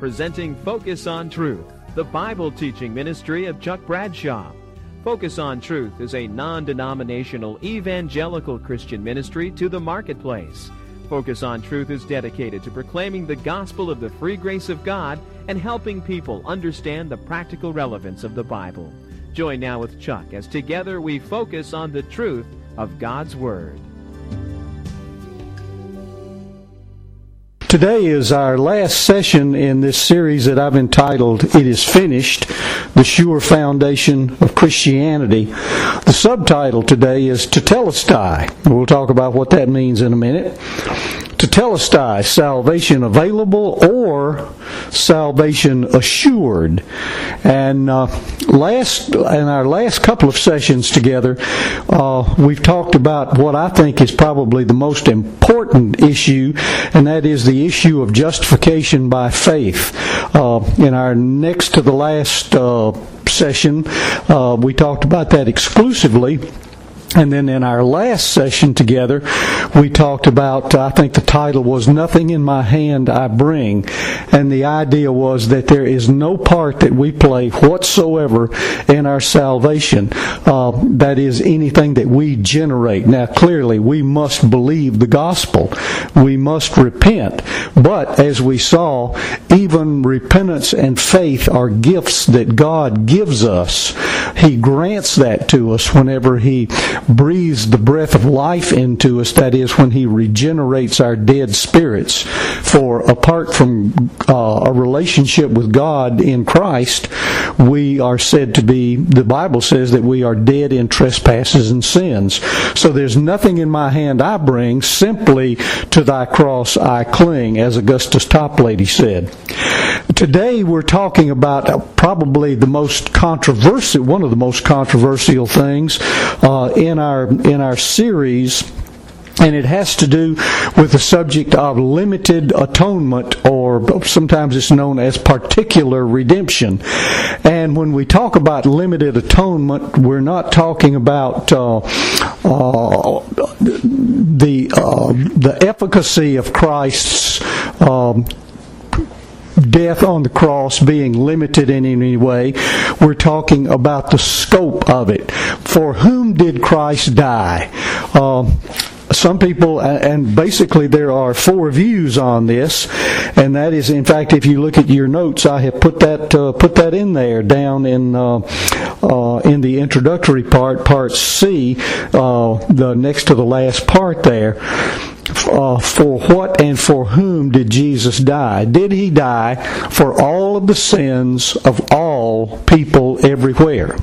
presenting Focus on Truth, the Bible teaching ministry of Chuck Bradshaw. Focus on Truth is a non denominational evangelical Christian ministry to the marketplace. Focus on Truth is dedicated to proclaiming the gospel of the free grace of God and helping people understand the practical relevance of the Bible. Join now with Chuck as together we focus on the truth of God's Word. Today is our last session in this series that I've entitled It Is Finished The Sure Foundation of Christianity. The subtitle today is "To Tell Us Tetelestai. We'll talk about what that means in a minute. Tetelestai, salvation available or salvation assured. And uh, last in our last couple of sessions together, uh, we've talked about what I think is probably the most important issue, and that is the issue of justification by faith. Uh, in our next to the last uh, session, uh, we talked about that exclusively. And then in our last session together, we talked about, I think the title was Nothing in My Hand I Bring. And the idea was that there is no part that we play whatsoever in our salvation uh, that is anything that we generate. Now, clearly, we must believe the gospel. We must repent. But as we saw, even repentance and faith are gifts that God gives us. He grants that to us whenever He breathes the breath of life into us, that is, when He regenerates our dead spirits. For apart from uh, a relationship with God in Christ, we are said to be, the Bible says that we are dead in trespasses and sins. So there's nothing in my hand I bring, simply to thy cross I cling, as Augustus Toplady said. Today we're talking about probably the most controversial, one of the most controversial things uh, in our in our series and it has to do with the subject of limited atonement, or sometimes it's known as particular redemption. And when we talk about limited atonement, we're not talking about uh, uh, the uh, the efficacy of Christ's. Um, death on the cross being limited in any way. We're talking about the scope of it. For whom did Christ die? Um, some people, and basically there are four views on this, and that is, in fact, if you look at your notes, I have put that uh, put that in there down in uh, uh, in the introductory part, part C, uh, the next to the last part there uh, for what and for whom did Jesus die? Did he die for all of the sins of all people everywhere?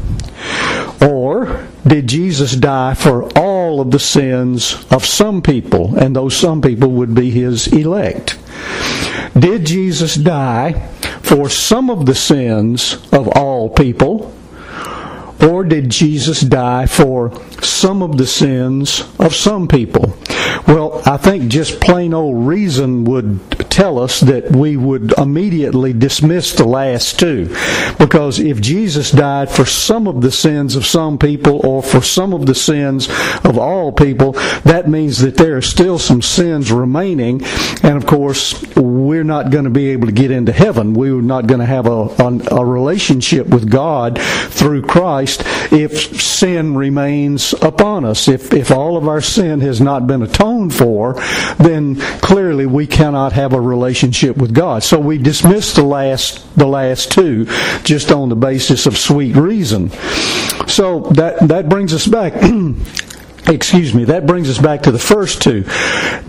Or did Jesus die for all of the sins of some people, and those some people would be his elect? Did Jesus die for some of the sins of all people, or did Jesus die for some of the sins of some people? Well, I think just plain old reason would tell us that we would immediately dismiss the last two. Because if Jesus died for some of the sins of some people or for some of the sins of all people, that means that there are still some sins remaining. And of course, we're not going to be able to get into heaven. We're not going to have a, a, a relationship with God through Christ if sin remains upon us. If, if all of our sin has not been atoned for, then clearly we cannot have a relationship with God. So we dismiss the last the last two just on the basis of sweet reason. So that that brings us back excuse me, that brings us back to the first two.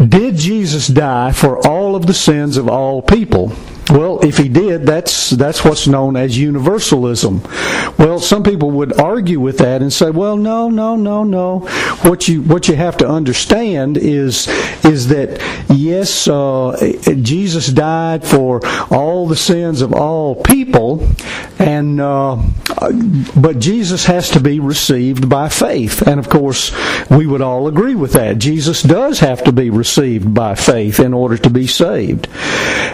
Did Jesus die for all of the sins of all people? Well, if he did, that's that's what's known as universalism. Well, some people would argue with that and say, "Well, no, no, no, no. What you what you have to understand is is that yes, uh, Jesus died for all the sins of all people, and uh, but Jesus has to be received by faith. And of course, we would all agree with that. Jesus does have to be received by faith in order to be saved.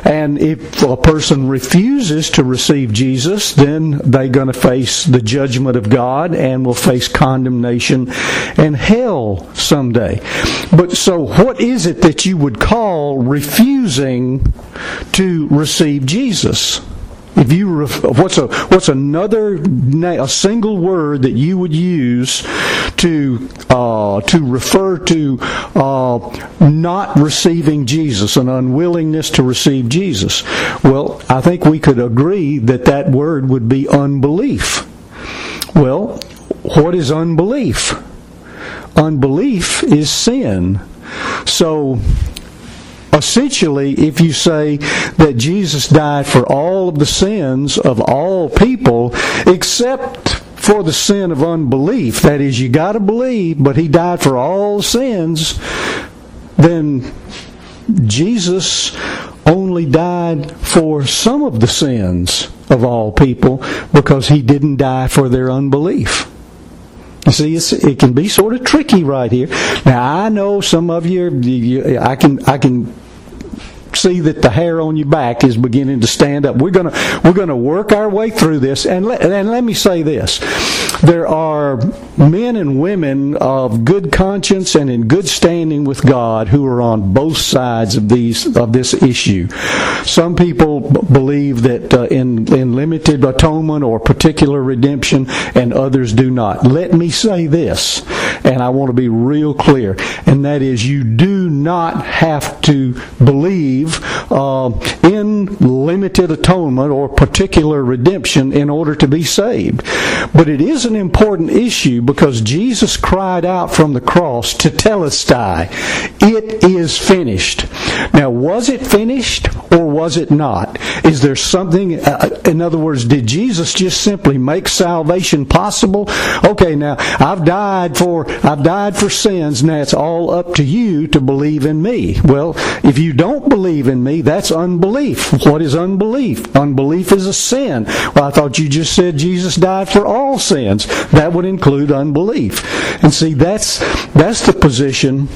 And if a person refuses to receive Jesus, then they're going to face the judgment of God and will face condemnation and hell someday. But so what is it that you would call refusing to receive Jesus? If you what's a what's another a single word that you would use to uh, to refer to uh, not receiving Jesus, an unwillingness to receive Jesus? Well, I think we could agree that that word would be unbelief. Well, what is unbelief? Unbelief is sin. So essentially, if you say that Jesus died for all of the sins of all people, except for the sin of unbelief, that is, you got to believe, but he died for all sins, then Jesus only died for some of the sins of all people because he didn't die for their unbelief. You see, it can be sort of tricky right here. Now, I know some of you, you I can, I can see that the hair on your back is beginning to stand up. We're to we're to work our way through this. And let, and let me say this: there are men and women of good conscience and in good standing with God who are on both sides of these of this issue. Some people believe that uh, in in limited atonement or particular redemption, and others do not. Let me say this, and I want to be real clear, and that is, you do not have to believe uh, in limited atonement or particular redemption in order to be saved. But it is an important issue because Jesus cried out from the cross tetelestai, it is finished. Now, was it finished or was it not? Is there something, uh, in other words, did Jesus just simply make salvation possible? Okay, now I've died for I've died for sins. Now it's all up to you to believe in me. Well, if you don't believe believe in me, that's unbelief. What is unbelief? Unbelief is a sin. Well, I thought you just said Jesus died for all sins. That would include unbelief. And see, that's, that's the position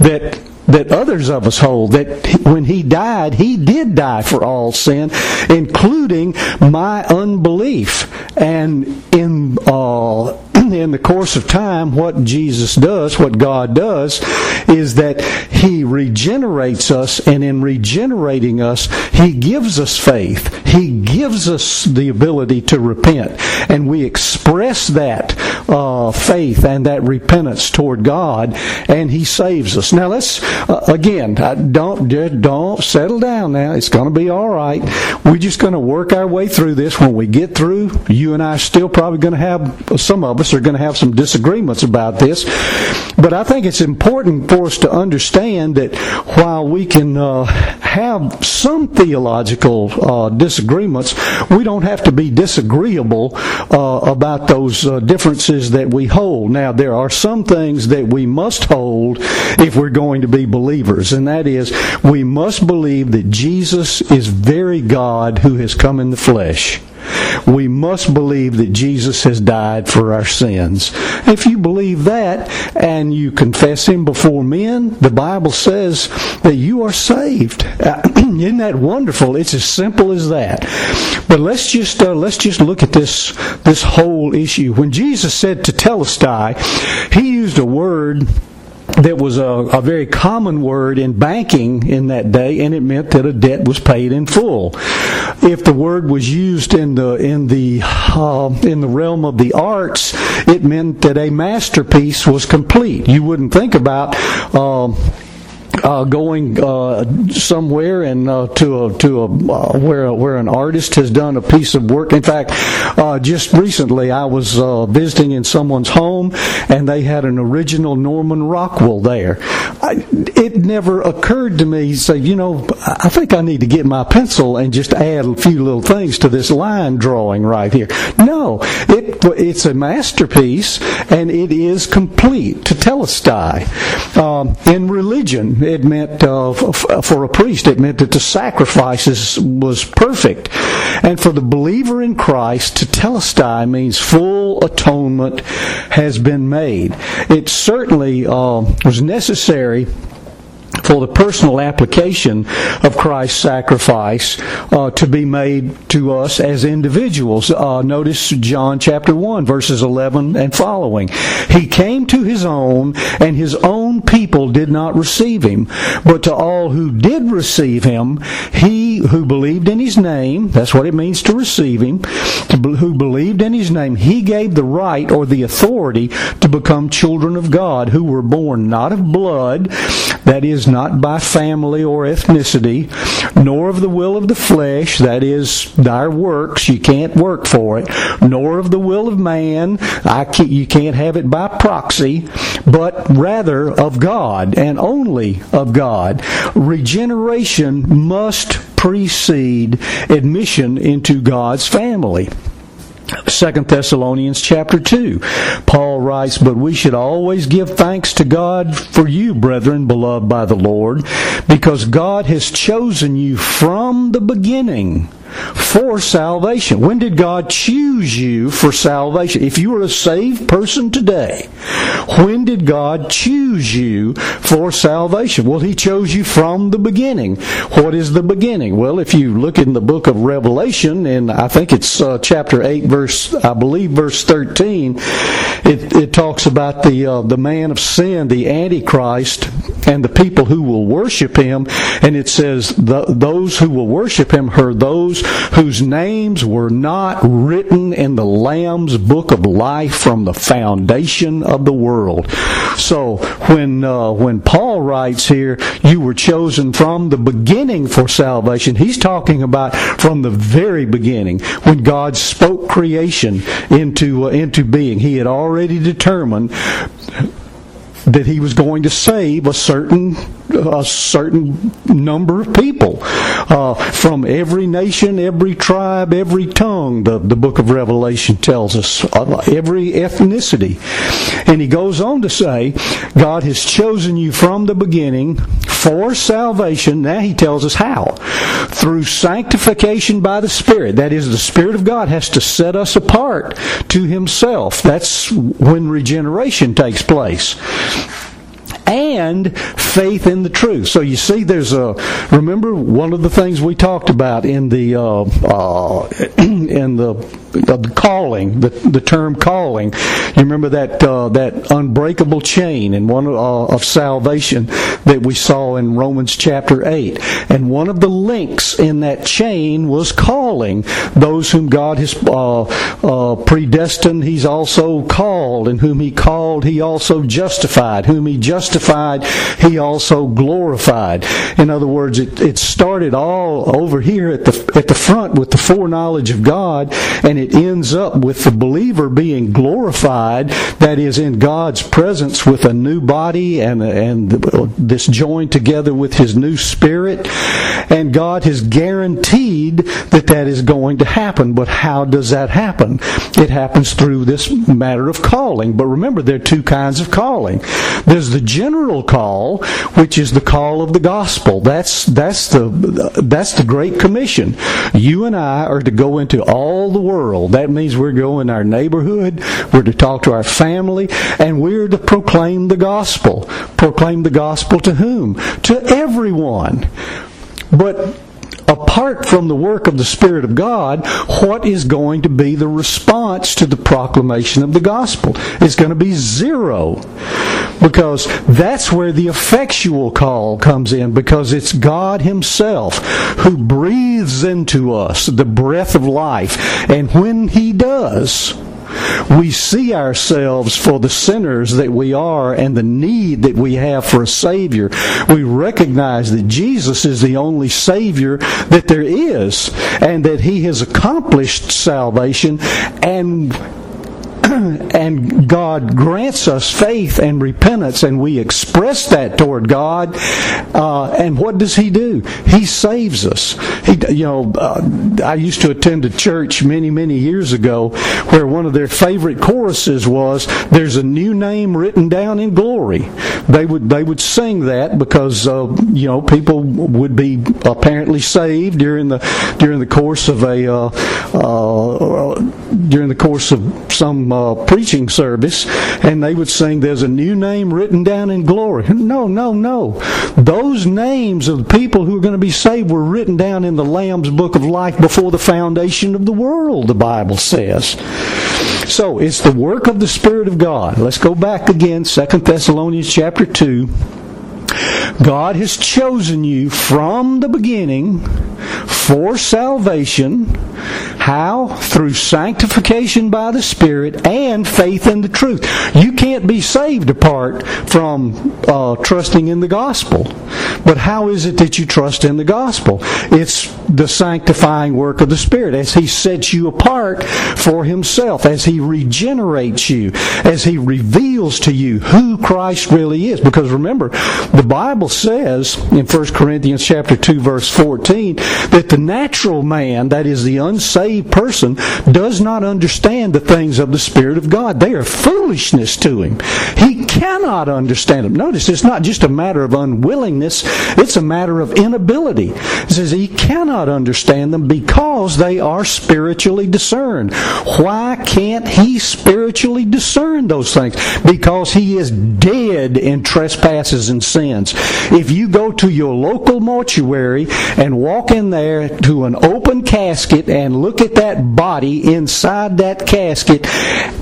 that that others of us hold that when he died he did die for all sin including my unbelief and in uh, in the course of time, what Jesus does, what God does, is that He regenerates us, and in regenerating us, He gives us faith. He gives us the ability to repent, and we express that uh, faith and that repentance toward God, and He saves us. Now, let's uh, again, don't don't settle down. Now, it's going to be all right. We're just going to work our way through this. When we get through, you and I are still probably going to have some of us are going to have some disagreements about this. But I think it's important for us to understand that while we can uh, have some theological uh, disagreements, we don't have to be disagreeable uh, about those uh, differences that we hold. Now, there are some things that we must hold if we're going to be believers, and that is we must believe that Jesus is very God who has come in the flesh we must believe that Jesus has died for our sins. If you believe that and you confess Him before men, the Bible says that you are saved. Isn't that wonderful? It's as simple as that. But let's just uh, let's just look at this this whole issue. When Jesus said tetelestai, He used a word that was a, a, very common word in banking in that day, and it meant that a debt was paid in full. If the word was used in the in the uh, in the realm of the arts, it meant that a masterpiece was complete. You wouldn't think about. Uh, uh, going uh, somewhere and uh, to a, to a uh, where where an artist has done a piece of work. In fact, uh, just recently I was uh, visiting in someone's home and they had an original Norman Rockwell there. I, it never occurred to me say, you know, I think I need to get my pencil and just add a few little things to this line drawing right here. No, it it's a masterpiece and it is complete. To tell Tetelestai. Um, in religion it meant uh, for a priest, it meant that the sacrifices was perfect. And for the believer in Christ, tetelestai means full atonement has been made. It certainly uh, was necessary for the personal application of Christ's sacrifice uh, to be made to us as individuals. Uh, notice John chapter 1, verses 11 and following. He came to his own, and his own people did not receive him. But to all who did receive him, he who believed in his name, that's what it means to receive him, to, who believed in his name, he gave the right or the authority to become children of God, who were born not of blood, that is, not by family or ethnicity, nor of the will of the flesh, that is, our works, you can't work for it, nor of the will of man, can't, you can't have it by proxy, but rather of God, and only of God. Regeneration must precede admission into God's family. Second Thessalonians chapter 2. Paul writes, But we should always give thanks to God for you, brethren, beloved by the Lord, because God has chosen you from the beginning for salvation. When did God choose you for salvation? If you are a saved person today, when did God choose you for salvation? Well, He chose you from the beginning. What is the beginning? Well, if you look in the book of Revelation, and I think it's uh, chapter 8, verse, I believe, verse 13, it, it talks about the, uh, the man of sin, the Antichrist, and the people who will worship him. And it says, those who will worship him are those whose names were not written in the Lamb's book of life from the foundation of the world. So when uh, when Paul writes here, you were chosen from the beginning for salvation. He's talking about from the very beginning when God spoke creation into uh, into being. He had already determined that he was going to save a certain a certain number of people uh, from every nation, every tribe, every tongue. The, the book of Revelation tells us uh, every ethnicity, and he goes on to say, God has chosen you from the beginning for salvation. Now he tells us how through sanctification by the Spirit. That is, the Spirit of God has to set us apart to Himself. That's when regeneration takes place and faith in the truth. So you see, there's a remember one of the things we talked about in the uh, uh, in the the calling, the, the term calling. You remember that uh, that unbreakable chain and one uh, of salvation that we saw in Romans chapter eight, and one of the links in that chain was calling those whom God has uh, uh, predestined. He's also called, and whom He called, He also justified. Whom He justified, He also glorified. In other words, it, it started all over here at the at the front with the foreknowledge of God, and it ends up with the believer being glorified, that is, in God's presence with a new body and, and this joined together with His new spirit. And God has guaranteed that that is going to happen. But how does that happen? It happens through this matter of calling. But remember, there are two kinds of calling. There's the general call, which is the call of the gospel. That's, that's the, that's the Great Commission. You and I are to go into all the world. That means we're going our neighborhood, we're to talk to our family, and we're to proclaim the gospel. Proclaim the gospel to whom? To everyone. But apart from the work of the Spirit of God, what is going to be the response to the proclamation of the gospel? It's going to be zero. Because that's where the effectual call comes in, because it's God Himself who breathes into us the breath of life. And when He does, we see ourselves for the sinners that we are and the need that we have for a Savior. We recognize that Jesus is the only Savior that there is and that He has accomplished salvation and and God grants us faith and repentance, and we express that toward God. Uh, and what does He do? He saves us. He, you know, uh, I used to attend a church many, many years ago where one of their favorite choruses was "There's a new name written down in glory." They would they would sing that because uh, you know people would be apparently saved during the during the course of a uh, uh, during the course of some uh, preaching service, and they would sing, "There's a new name written down in glory." No, no, no. Those names of the people who are going to be saved were written down in the Lamb's Book of Life before the foundation of the world. The Bible says. So it's the work of the Spirit of God. Let's go back again, Second Thessalonians chapter two. God has chosen you from the beginning for salvation. How? Through sanctification by the Spirit and faith in the truth. You can't be saved apart from uh, trusting in the gospel. But how is it that you trust in the gospel? It's the sanctifying work of the Spirit as He sets you apart for Himself, as He regenerates you, as He reveals to you who Christ really is. Because remember, the Bible says in 1 Corinthians chapter 2 verse 14 that the natural man, that is the unsaved person, does not understand the things of the Spirit of God. They are foolishness to him. He cannot understand them. Notice it's not just a matter of unwillingness, it's a matter of inability. It says he cannot understand them because they are spiritually discerned. Why can't he spiritually discern those things? Because he is dead in trespasses and sins. If you go to your local mortuary and walk in there to an open casket and look at that body inside that casket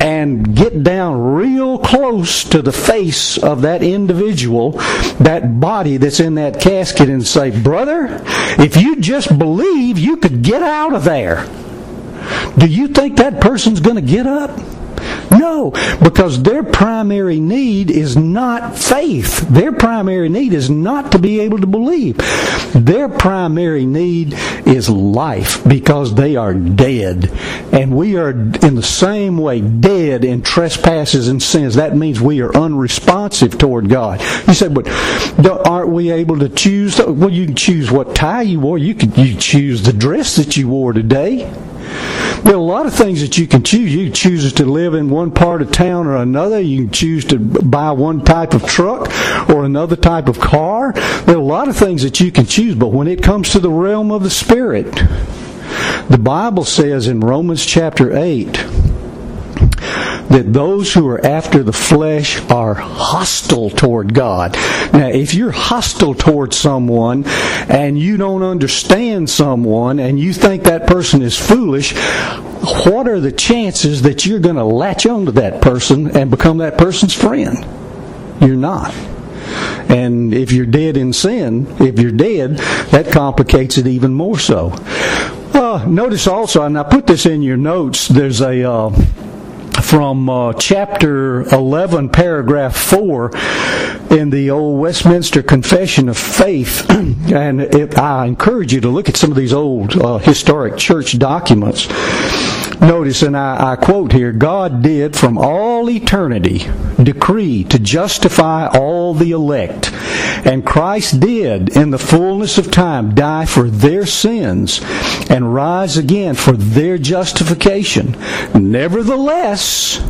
and get down real close to the face of that individual, that body that's in that casket, and say, Brother, if you just believe, you could get out of there. Do you think that person's going to get up? No, because their primary need is not faith. Their primary need is not to be able to believe. Their primary need is life because they are dead. And we are in the same way dead in trespasses and sins. That means we are unresponsive toward God. You say, but aren't we able to choose? Well, you can choose what tie you wore. You can you choose the dress that you wore today. There are a lot of things that you can choose. You choose to live in one part of town or another. You can choose to buy one type of truck or another type of car. There are a lot of things that you can choose, but when it comes to the realm of the Spirit, the Bible says in Romans chapter 8, that those who are after the flesh are hostile toward God. Now, if you're hostile toward someone and you don't understand someone and you think that person is foolish, what are the chances that you're going to latch onto that person and become that person's friend? You're not. And if you're dead in sin, if you're dead, that complicates it even more so. Uh, notice also, and I put this in your notes, there's a. Uh, from uh, chapter 11, paragraph 4 in the old Westminster Confession of Faith. and it, I encourage you to look at some of these old uh, historic church documents. Notice, and I, I, quote here God did from all eternity decree to justify all the elect. And Christ did, in the fullness of time, die for their sins and rise again for their justification. Nevertheless,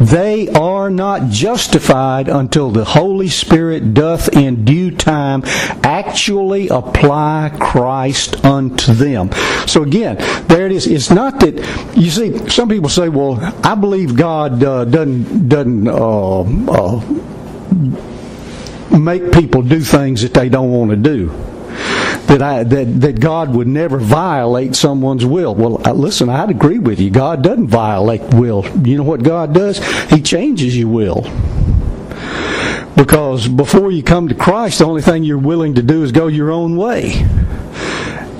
they are not justified until the Holy Spirit doth in due time actually apply Christ unto them. So again, there it is. It's not that you see. Some people say, "Well, I believe God uh, doesn't doesn't." Uh, uh, make people do things that they don't want to do that I that that God would never violate someone's will. Well, listen, I'd agree with you. God doesn't violate will. You know what God does? He changes your will. Because before you come to Christ, the only thing you're willing to do is go your own way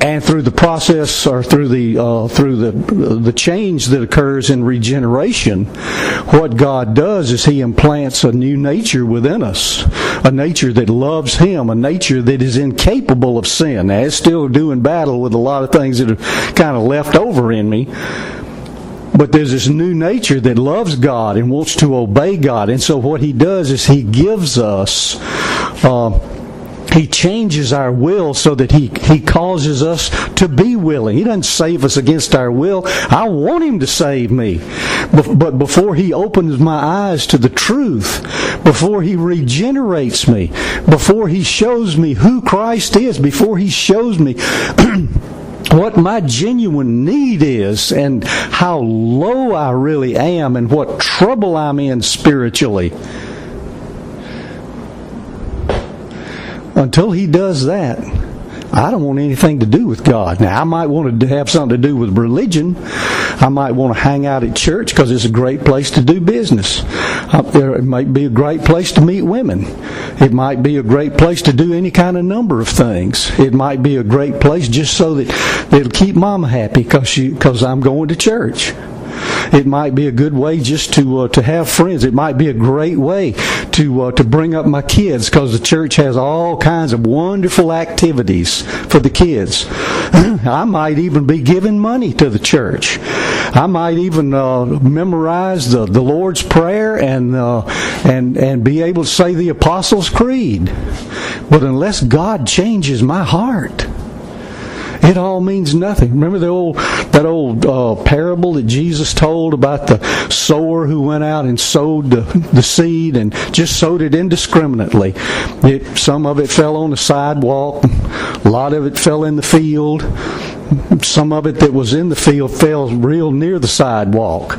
and through the process or through the uh, through the the change that occurs in regeneration, what God does is He implants a new nature within us, a nature that loves Him, a nature that is incapable of sin. Now, it's still doing battle with a lot of things that are kind of left over in me. But there's this new nature that loves God and wants to obey God. And so what he does is he gives us uh, he changes our will so that he, he causes us to be willing. He doesn't save us against our will. I want him to save me. But before he opens my eyes to the truth, before he regenerates me, before he shows me who Christ is, before he shows me what my genuine need is and how low I really am and what trouble I'm in spiritually. Until he does that, I don't want anything to do with God. Now, I might want to have something to do with religion. I might want to hang out at church because it's a great place to do business. It might be a great place to meet women. It might be a great place to do any kind of number of things. It might be a great place just so that it'll keep mama happy because I'm going to church. It might be a good way just to uh, to have friends. It might be a great way to uh, to bring up my kids because the church has all kinds of wonderful activities for the kids. I might even be giving money to the church. I might even uh, memorize the, the Lord's Prayer and uh, and and be able to say the Apostles' Creed. But unless God changes my heart, it all means nothing. Remember the old that old uh, parable that Jesus told about the sower who went out and sowed the, the seed and just sowed it indiscriminately. It, some of it fell on the sidewalk, a lot of it fell in the field some of it that was in the field fell real near the sidewalk.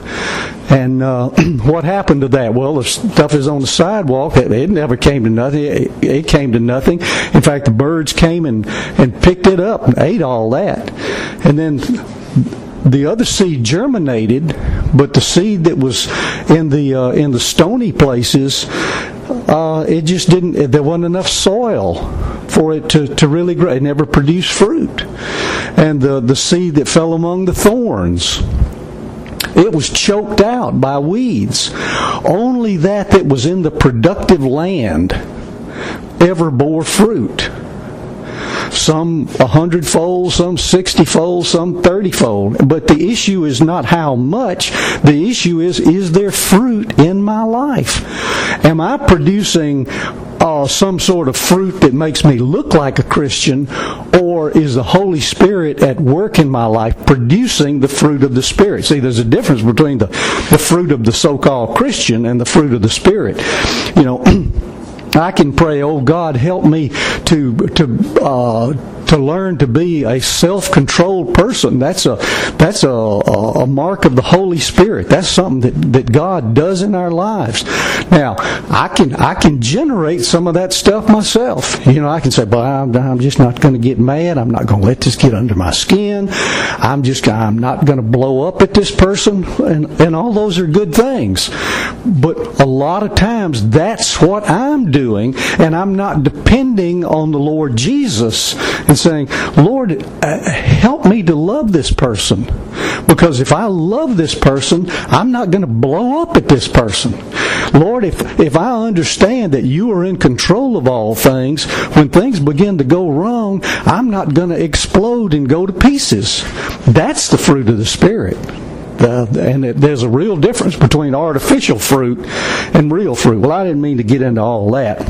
And uh, what happened to that? Well, the stuff is on the sidewalk. It, never came to nothing. It, it, came to nothing. In fact, the birds came and, and picked it up and ate all that. And then the other seed germinated, but the seed that was in the uh, in the stony places, uh, it just didn't. There wasn't enough soil for it to, to really grow. It never produced fruit. And the the seed that fell among the thorns. It was choked out by weeds. Only that that was in the productive land ever bore fruit some a hundredfold, some sixtyfold, some thirtyfold. But the issue is not how much. The issue is, is there fruit in my life? Am I producing uh, some sort of fruit that makes me look like a Christian, or is the Holy Spirit at work in my life producing the fruit of the Spirit? See, there's a difference between the, the fruit of the so called Christian and the fruit of the Spirit. You know, I can pray, oh God, help me to to uh, to learn to be a self-controlled person. That's a that's a, a, mark of the Holy Spirit. That's something that, that God does in our lives. Now, I can I can generate some of that stuff myself. You know, I can say, "But I'm, I'm just not going to get mad. I'm not going to let this get under my skin. I'm just I'm not going to blow up at this person." And and all those are good things. But a lot of times that's what I'm doing, and I'm not depending on the Lord Jesus and saying, Lord, uh, help me to love this person. Because if I love this person, I'm not going to blow up at this person. Lord, if, if I understand that you are in control of all things, when things begin to go wrong, I'm not going to explode and go to pieces. That's the fruit of the Spirit. And it, there's a real difference between artificial fruit and real fruit. Well, I didn't mean to get into all that.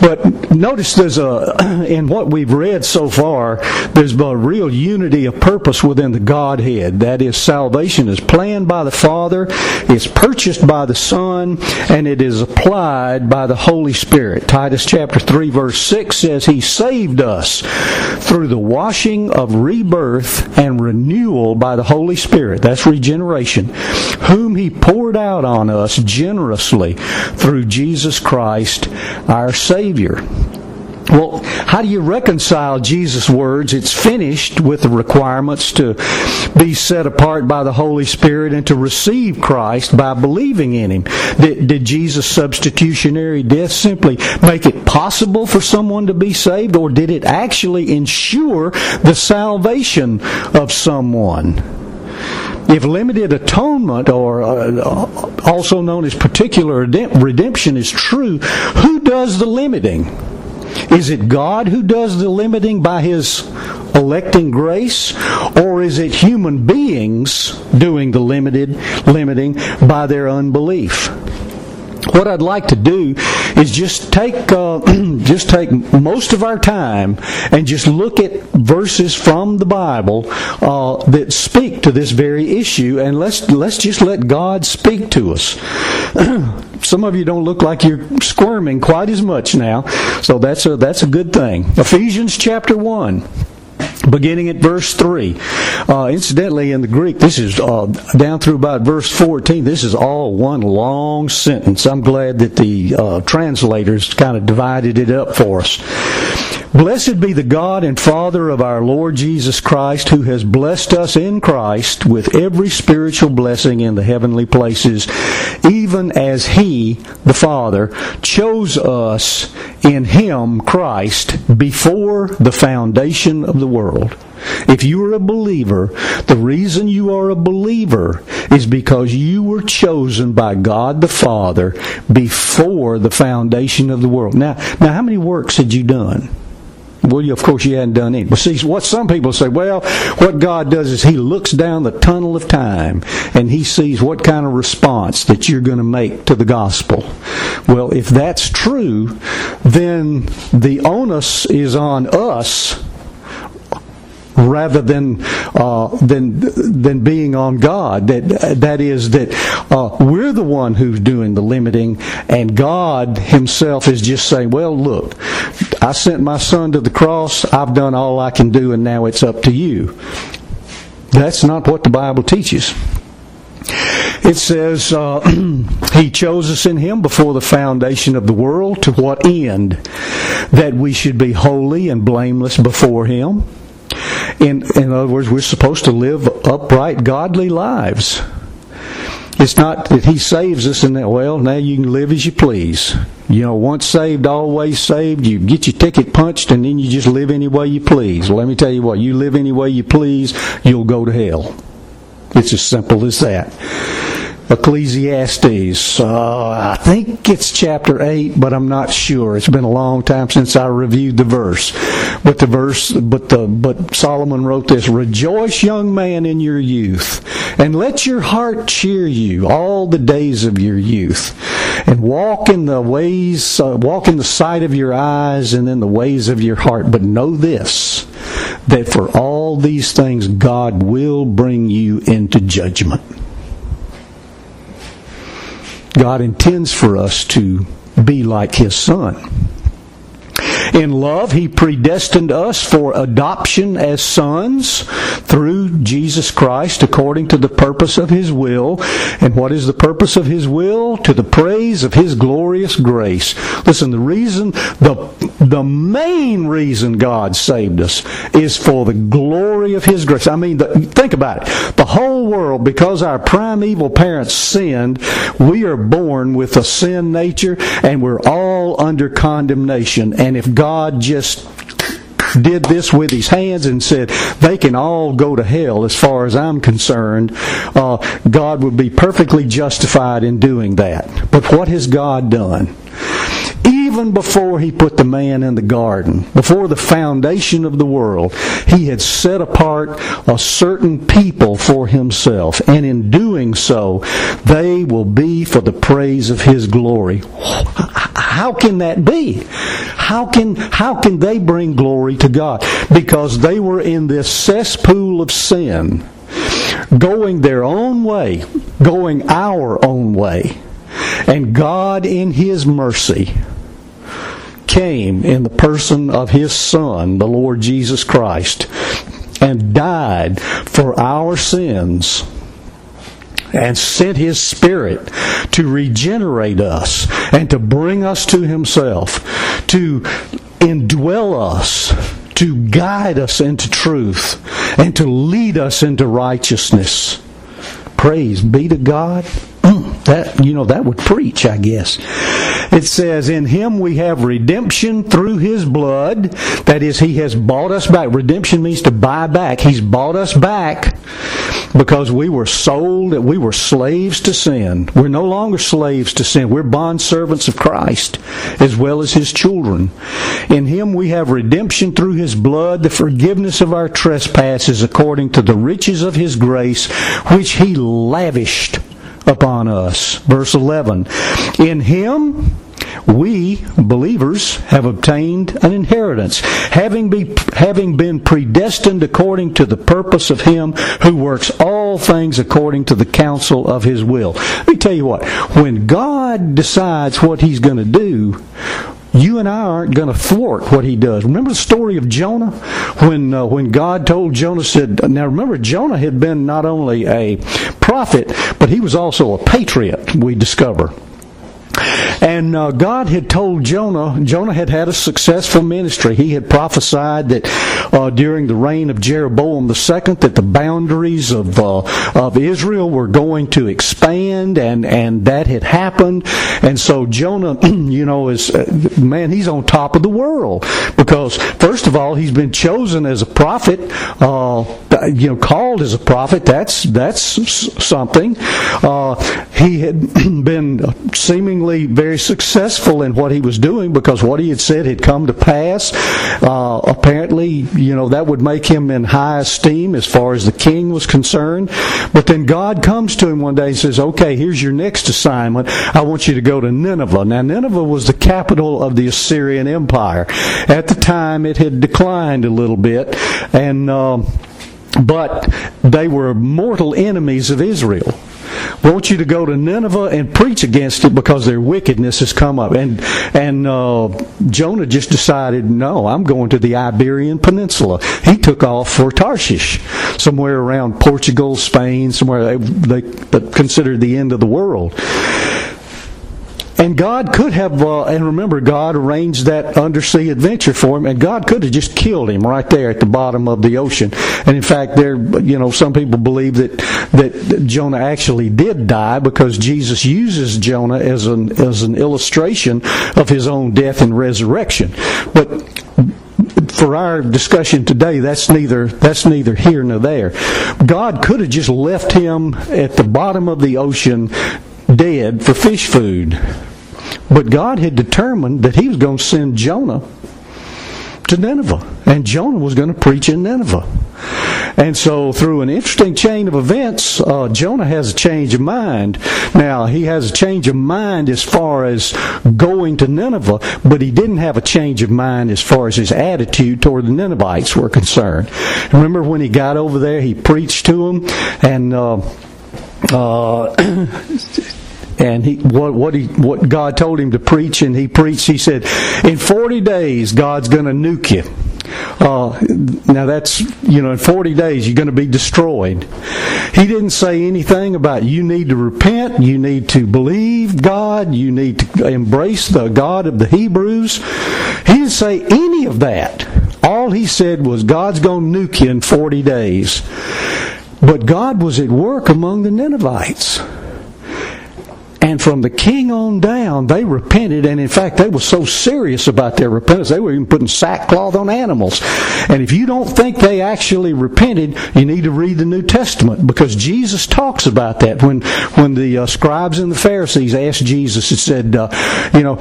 But notice there's a, in what we've read so far, there's a real unity of purpose within the Godhead. That is, salvation is planned by the Father, it's purchased by the Son, and it is applied by the Holy Spirit. Titus chapter 3 verse 6 says, He saved us through the washing of rebirth and renewal by the Holy Spirit. That's regeneration. Whom He poured out on us generously through Jesus Christ, our Savior. Savior. Well, how do you reconcile Jesus' words, it's finished, with the requirements to be set apart by the Holy Spirit and to receive Christ by believing in Him? Did, did Jesus' substitutionary death simply make it possible for someone to be saved, or did it actually ensure the salvation of someone? If limited atonement, or uh, also known as particular redemption, is true, who does the limiting? Is it God who does the limiting by His electing grace, or is it human beings doing the limited limiting by their unbelief? What I'd like to do is just take uh, just take most of our time and just look at verses from the Bible uh, that speak to this very issue, and let's let's just let God speak to us. Some of you don't look like you're squirming quite as much now, so that's a that's a good thing. Ephesians chapter one beginning at verse 3. Uh, incidentally, in the Greek, this is uh, down through about verse 14. This is all one long sentence. I'm glad that the uh, translators kind of divided it up for us. Blessed be the God and Father of our Lord Jesus Christ, who has blessed us in Christ with every spiritual blessing in the heavenly places, even as He, the Father, chose us in Him, Christ, before the foundation of the world. If you are a believer, the reason you are a believer is because you were chosen by God the Father before the foundation of the world. Now, now how many works had you done? Well, of course, you hadn't done any. But see, what some people say, well, what God does is He looks down the tunnel of time and He sees what kind of response that you're going to make to the gospel. Well, if that's true, then the onus is on us rather than uh, than than being on God. That that is that uh, we're the one who's doing the limiting, and God Himself is just saying, "Well, look, I sent my Son to the cross. I've done all I can do, and now it's up to you." That's not what the Bible teaches. It says, uh, He chose us in Him before the foundation of the world. To what end? That we should be holy and blameless before Him. In, in other words, we're supposed to live upright, godly lives. It's not that He saves us and that, well, now you can live as you please. You know, once saved, always saved. You get your ticket punched and then you just live any way you please. Let me tell you what, you live any way you please, you'll go to hell. It's as simple as that. Ecclesiastes. Uh, I think it's chapter 8, but I'm not sure. It's been a long time since I reviewed the verse. But the verse, but the, but Solomon wrote this, Rejoice, young man, in your youth, and let your heart cheer you all the days of your youth. And walk in the ways, uh, walk in the sight of your eyes and in the ways of your heart. But know this, that for all these things God will bring you into judgment. God intends for us to be like His Son. In love, He predestined us for adoption as sons through Jesus Christ according to the purpose of His will. And what is the purpose of His will? To the praise of His glorious grace. Listen, the reason, the, the main reason God saved us is for the glory of His grace. I mean, the, think about it. The whole world, because our primeval parents sinned, we are born with a sin nature and we're all under condemnation. And if God just did this with his hands and said, they can all go to hell as far as I'm concerned, uh, God would be perfectly justified in doing that. But what has God done? even before he put the man in the garden, before the foundation of the world, he had set apart a certain people for himself. And in doing so, they will be for the praise of his glory. How can that be? How can, how can they bring glory to God? Because they were in this cesspool of sin, going their own way, going our own way. And God, in His mercy, came in the person of his Son, the Lord Jesus Christ, and died for our sins and sent his spirit to regenerate us and to bring us to himself, to indwell us, to guide us into truth, and to lead us into righteousness. Praise be to God. Mm, that you know that would preach, I guess. It says, "In Him we have redemption through His blood." That is, He has bought us back. Redemption means to buy back. He's bought us back because we were sold. that We were slaves to sin. We're no longer slaves to sin. We're bond servants of Christ as well as His children. In Him we have redemption through His blood, the forgiveness of our trespasses, according to the riches of His grace, which He lavished upon us. Verse 11. In him we believers have obtained an inheritance, having, be, having been predestined according to the purpose of Him who works all things according to the counsel of His will. Let me tell you what, when God decides what He's going to do, you and I aren't going to thwart what he does. Remember the story of Jonah when uh, when God told Jonah said now remember Jonah had been not only a prophet but he was also a patriot we discover. And uh, God had told Jonah, Jonah had had a successful ministry. He had prophesied that uh, during the reign of Jeroboam II that the boundaries of uh, of Israel were going to expand, and and that had happened. And so Jonah, you know, is uh, man, he's on top of the world because first of all, he's been chosen as a prophet, uh, you know, called as a prophet. That's that's something. Uh, he had been seemingly very successful in what he was doing because what he had said had come to pass. Uh, apparently, you know, that would make him in high esteem as far as the king was concerned. But then God comes to him one day and says, okay, here's your next assignment. I want you to go to Nineveh. Now, Nineveh was the capital of the Assyrian Empire. At the time, it had declined a little bit, and, uh, but they were mortal enemies of Israel want you to go to Nineveh and preach against it because their wickedness has come up. And and uh, Jonah just decided, no, I'm going to the Iberian Peninsula. He took off for Tarshish, somewhere around Portugal, Spain, somewhere they, they considered the end of the world. And God could have, uh, and remember, God arranged that undersea adventure for him, and God could have just killed him right there at the bottom of the ocean. And in fact, there, you know, some people believe that that Jonah actually did die because Jesus uses Jonah as an as an illustration of his own death and resurrection. But for our discussion today, that's neither that's neither here nor there. God could have just left him at the bottom of the ocean dead for fish food. But God had determined that He was going to send Jonah to Nineveh. And Jonah was going to preach in Nineveh. And so, through an interesting chain of events, uh, Jonah has a change of mind. Now, he has a change of mind as far as going to Nineveh, but he didn't have a change of mind as far as his attitude toward the Ninevites were concerned. Remember when he got over there, he preached to them, and uh, uh, and he what what he what God told him to preach, and he preached. He said, "In forty days, God's going to nuke you." Uh, now that's you know in 40 days you're going to be destroyed he didn't say anything about you need to repent you need to believe god you need to embrace the god of the hebrews he didn't say any of that all he said was god's going to nuke you in 40 days but god was at work among the ninevites and from the king on down, they repented, and in fact, they were so serious about their repentance, they were even putting sackcloth on animals. And if you don't think they actually repented, you need to read the New Testament because Jesus talks about that. When when the uh, scribes and the Pharisees asked Jesus, it said, uh, you know,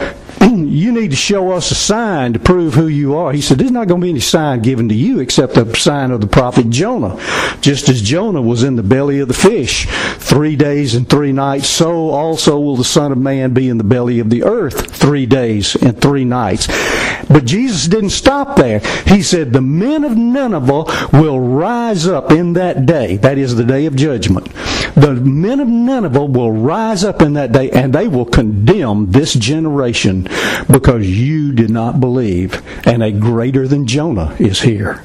you need to show us a sign to prove who you are. He said, There's not going to be any sign given to you except the sign of the prophet Jonah. Just as Jonah was in the belly of the fish three days and three nights, so also will the Son of Man be in the belly of the earth three days and three nights. But Jesus didn't stop there. He said, The men of Nineveh will rise up in that day. That is the day of judgment. The men of Nineveh will rise up in that day and they will condemn this generation because you did not believe, and a greater than Jonah is here.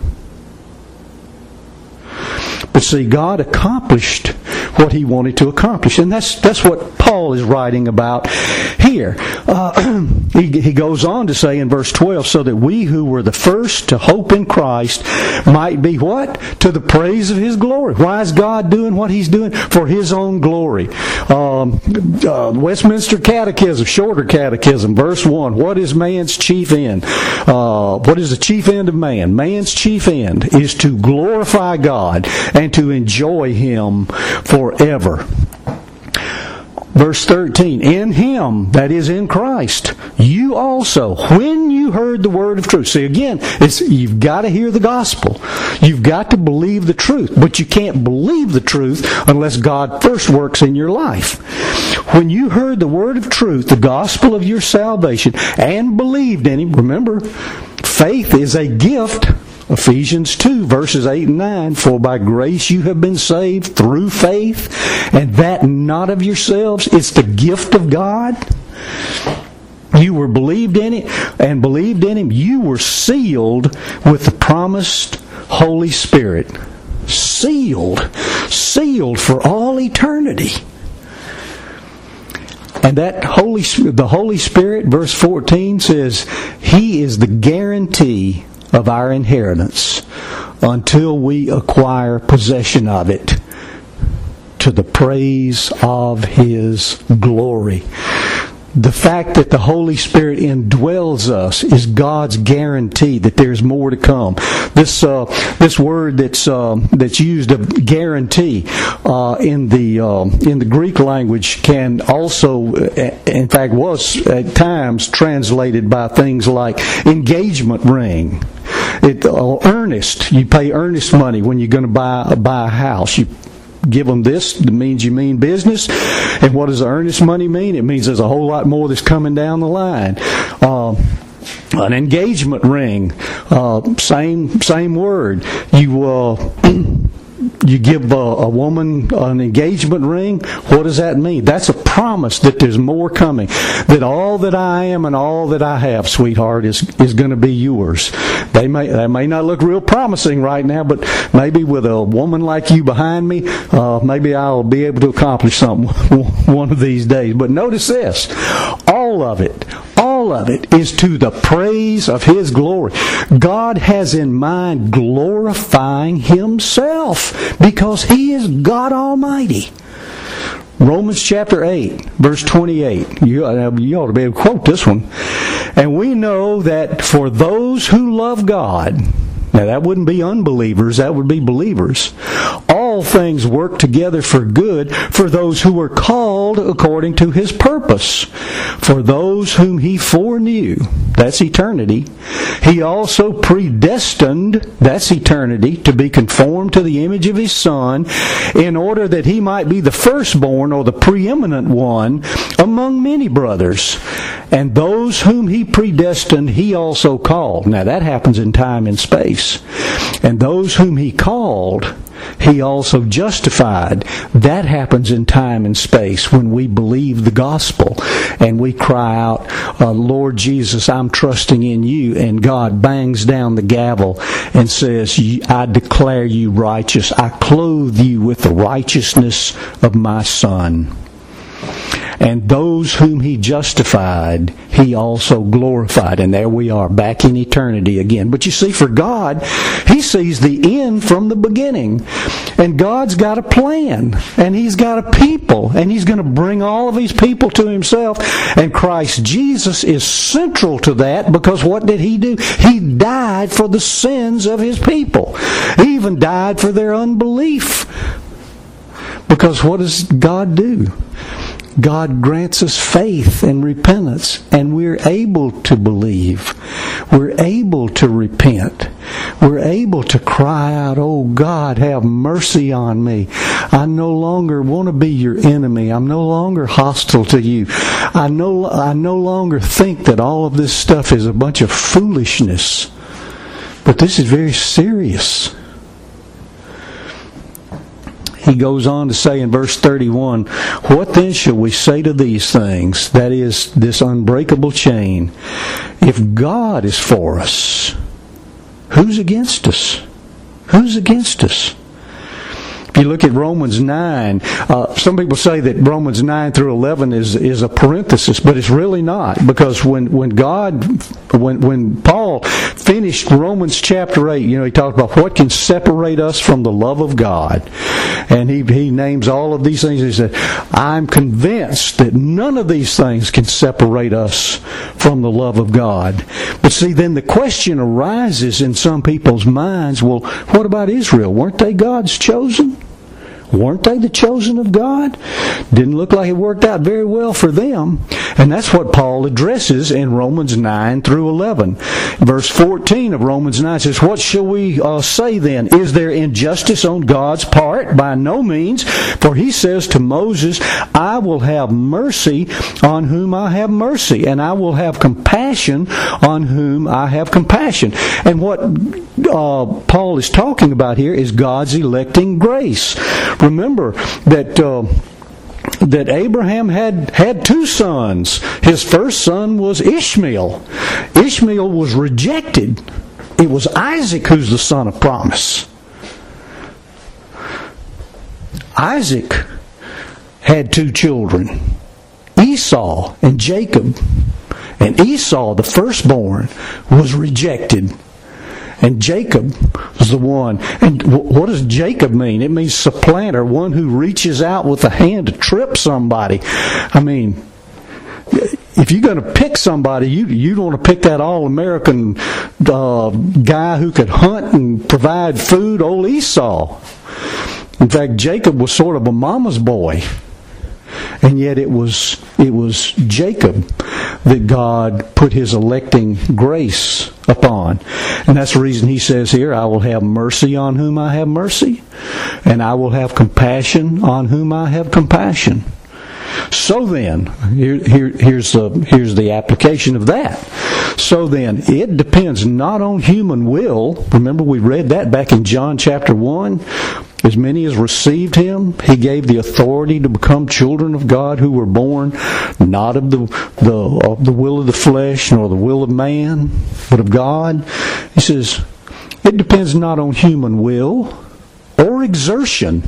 But see, God accomplished what he wanted to accomplish. And that's, that's what Paul is writing about here. Uh, he, he goes on to say in verse 12, so that we who were the first to hope in Christ might be what? To the praise of his glory. Why is God doing what he's doing? For his own glory. Um, uh, Westminster Catechism, shorter catechism, verse 1. What is man's chief end? Uh, what is the chief end of man? Man's chief end is to glorify God and to enjoy him for forever. Verse 13, in him, that is in Christ, you also, when you heard the word of truth. See, again, it's, you've got to hear the gospel. You've got to believe the truth. But you can't believe the truth unless God first works in your life. When you heard the word of truth, the gospel of your salvation, and believed in him, remember, faith is a gift Ephesians 2, verses 8 and 9. For by grace you have been saved through faith, and that not of yourselves. It's the gift of God. you were believed in it and believed in him, you were sealed with the promised Holy Spirit. Sealed. Sealed for all eternity. And that Holy the Holy Spirit, verse 14 says, He is the guarantee of our inheritance until we acquire possession of it to the praise of His glory the fact that the Holy Spirit indwells us is God's guarantee that there's more to come. This uh, this word that's uh, that's used of guarantee uh, in the uh, in the Greek language can also, uh, in fact, was at times translated by things like engagement ring. It, uh, earnest. You pay earnest money when you're going to buy buy a house. You give them this it means you mean business. And what does earnest money mean? It means there's a whole lot more that's coming down the line. Uh, an engagement ring, uh, same same word. You uh, you give a, a, woman an engagement ring, what does that mean? That's a promise that there's more coming. That all that I am and all that I have, sweetheart, is is going to be yours. They may that may not look real promising right now, but maybe with a woman like you behind me, uh, maybe I'll be able to accomplish something one of these days. But notice this: all of it, all of it is to the praise of His glory. God has in mind glorifying Himself because He is God Almighty. Romans chapter 8, verse 28. You, uh, you ought to be able to quote this one. And we know that for those who love God, now that wouldn't be unbelievers, that would be believers. All things work together for good for those who are called according to his purpose. For those whom he foreknew, that's eternity, he also predestined, that's eternity, to be conformed to the image of his son, in order that he might be the firstborn or the preeminent one among many brothers. And those whom he predestined, he also called. Now that happens in time and space. And those whom he called, he also justified. That happens in time and space when we believe the gospel and we cry out, uh, Lord Jesus, I'm trusting in you. And God bangs down the gavel and says, I declare you righteous. I clothe you with the righteousness of my Son. And those whom he justified, he also glorified. And there we are, back in eternity again. But you see, for God, he sees the end from the beginning. And God's got a plan. And he's got a people. And he's going to bring all of these people to himself. And Christ Jesus is central to that because what did he do? He died for the sins of his people. He even died for their unbelief. Because what does God do? God grants us faith and repentance, and we're able to believe. We're able to repent. We're able to cry out, Oh God, have mercy on me. I no longer want to be your enemy. I'm no longer hostile to you. I no, I no longer think that all of this stuff is a bunch of foolishness. But this is very serious he goes on to say in verse 31 What then shall we say to these things? That is, this unbreakable chain. If God is for us, who's against us? Who's against us? You look at Romans 9, uh, some people say that Romans 9 through 11 is, is a parenthesis, but it's really not because when, when God, when, when Paul finished Romans chapter 8, you know, he talked about what can separate us from the love of God. And he, he names all of these things. He said, I'm convinced that none of these things can separate us from the love of God. But see, then the question arises in some people's minds, well, what about Israel? Weren't they God's chosen? Weren't they the chosen of God? Didn't look like it worked out very well for them. And that's what Paul addresses in Romans 9 through 11. Verse 14 of Romans 9 says, What shall we uh, say then? Is there injustice on God's part? By no means. For he says to Moses, I will have mercy on whom I have mercy, and I will have compassion on whom I have compassion. And what uh, Paul is talking about here is God's electing grace. Remember that. Uh, that Abraham had had two sons. His first son was Ishmael. Ishmael was rejected. It was Isaac who's the son of promise. Isaac had two children, Esau and Jacob. And Esau, the firstborn, was rejected. And Jacob was the one. And what does Jacob mean? It means supplanter, one who reaches out with a hand to trip somebody. I mean, if you're going to pick somebody, you you want to pick that all American uh, guy who could hunt and provide food, old Esau. In fact, Jacob was sort of a mama's boy. And yet it was it was Jacob that God put his electing grace upon. And that's the reason he says here, I will have mercy on whom I have mercy, and I will have compassion on whom I have compassion. So then, here, here, here's the here's the application of that. So then, it depends not on human will. Remember, we read that back in John chapter one. As many as received him, he gave the authority to become children of God who were born not of the, the, of the will of the flesh nor the will of man, but of God. He says, it depends not on human will or exertion.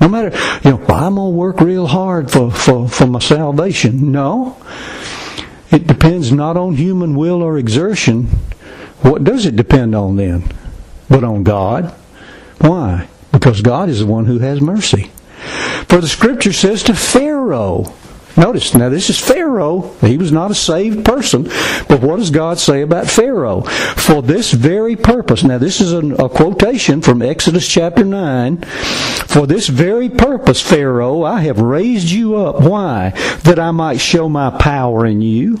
No matter, you know, I'm going to work real hard for, for, for my salvation. No. It depends not on human will or exertion. What does it depend on then? But on God. Why? Because God is the one who has mercy. For the scripture says to Pharaoh, Notice, now this is Pharaoh. He was not a saved person. But what does God say about Pharaoh? For this very purpose, now this is a, quotation from Exodus chapter 9. For this very purpose, Pharaoh, I have raised you up. Why? That I might show my power in you,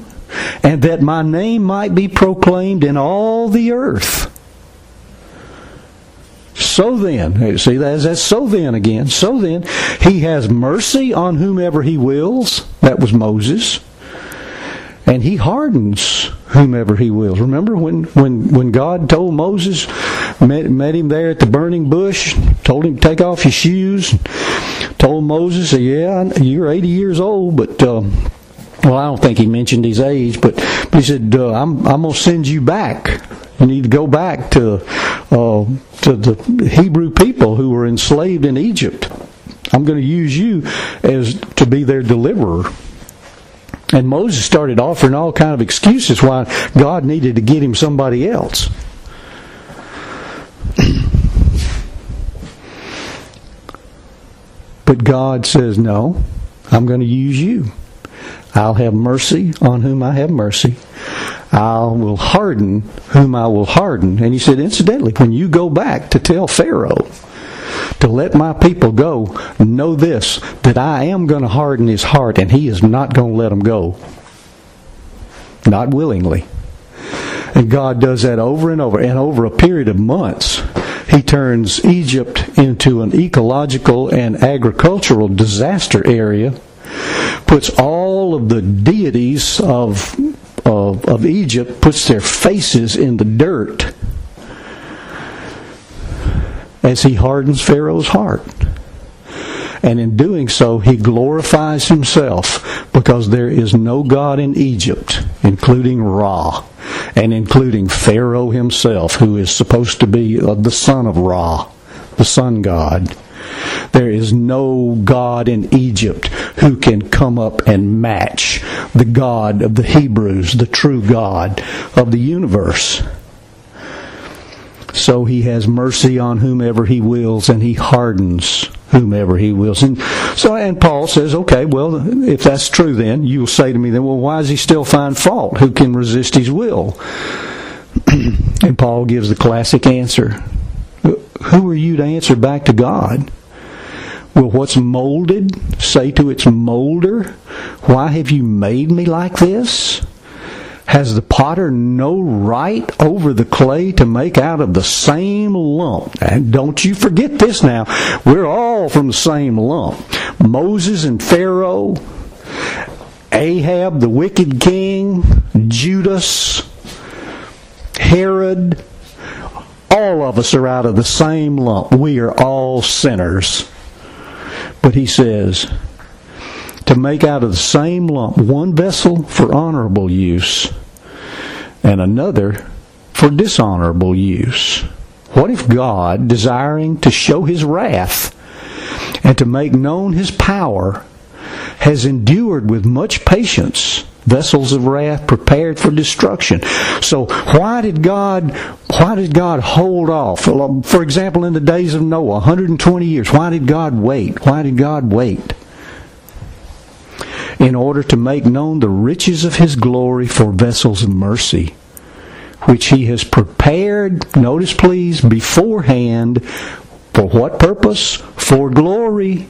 and that my name might be proclaimed in all the earth. So then, see that's, that's so then again. So then, he has mercy on whomever he wills. That was Moses. And he hardens whomever he wills. Remember when, when, when God told Moses, met, met him there at the burning bush, told him take off your shoes, told Moses, yeah, you're 80 years old, but, uh, well, I don't think he mentioned his age, but, he said, uh, I'm, I'm going to send you back you need to go back to uh, to the Hebrew people who were enslaved in Egypt. I'm going to use you as to be their deliverer. And Moses started offering all kind of excuses why God needed to get him somebody else. But God says, No, I'm going to use you. I'll have mercy on whom I have mercy. I will harden whom I will harden. And he said, incidentally, when you go back to tell Pharaoh to let my people go, know this, that I am going to harden his heart and he is not going to let them go. Not willingly. And God does that over and over. And over a period of months, he turns Egypt into an ecological and agricultural disaster area, puts all of the deities of of, of Egypt puts their faces in the dirt as he hardens Pharaoh's heart. And in doing so, he glorifies himself because there is no God in Egypt, including Ra, and including Pharaoh himself, who is supposed to be uh, the son of Ra, the sun god. There is no God in Egypt who can come up and match the God of the Hebrews, the true God of the universe. So he has mercy on whomever he wills and he hardens whomever he wills. And so and Paul says, okay, well if that's true then you will say to me then well why does he still find fault? Who can resist his will? and Paul gives the classic answer. Who are you to answer back to God? Will what's molded say to its molder, Why have you made me like this? Has the potter no right over the clay to make out of the same lump? And don't you forget this now. We're all from the same lump. Moses and Pharaoh, Ahab the wicked king, Judas, Herod, all of us are out of the same lump. We are all sinners. But he says, to make out of the same lump one vessel for honorable use and another for dishonorable use. What if God, desiring to show his wrath and to make known his power, has endured with much patience vessels of wrath prepared for destruction. So why did God why did God hold off? Um, for example, in the days of Noah, 120 years, why did God wait? Why did God wait? In order to make known the riches of his glory for vessels of mercy, which he has prepared, notice please, beforehand for what purpose? For glory,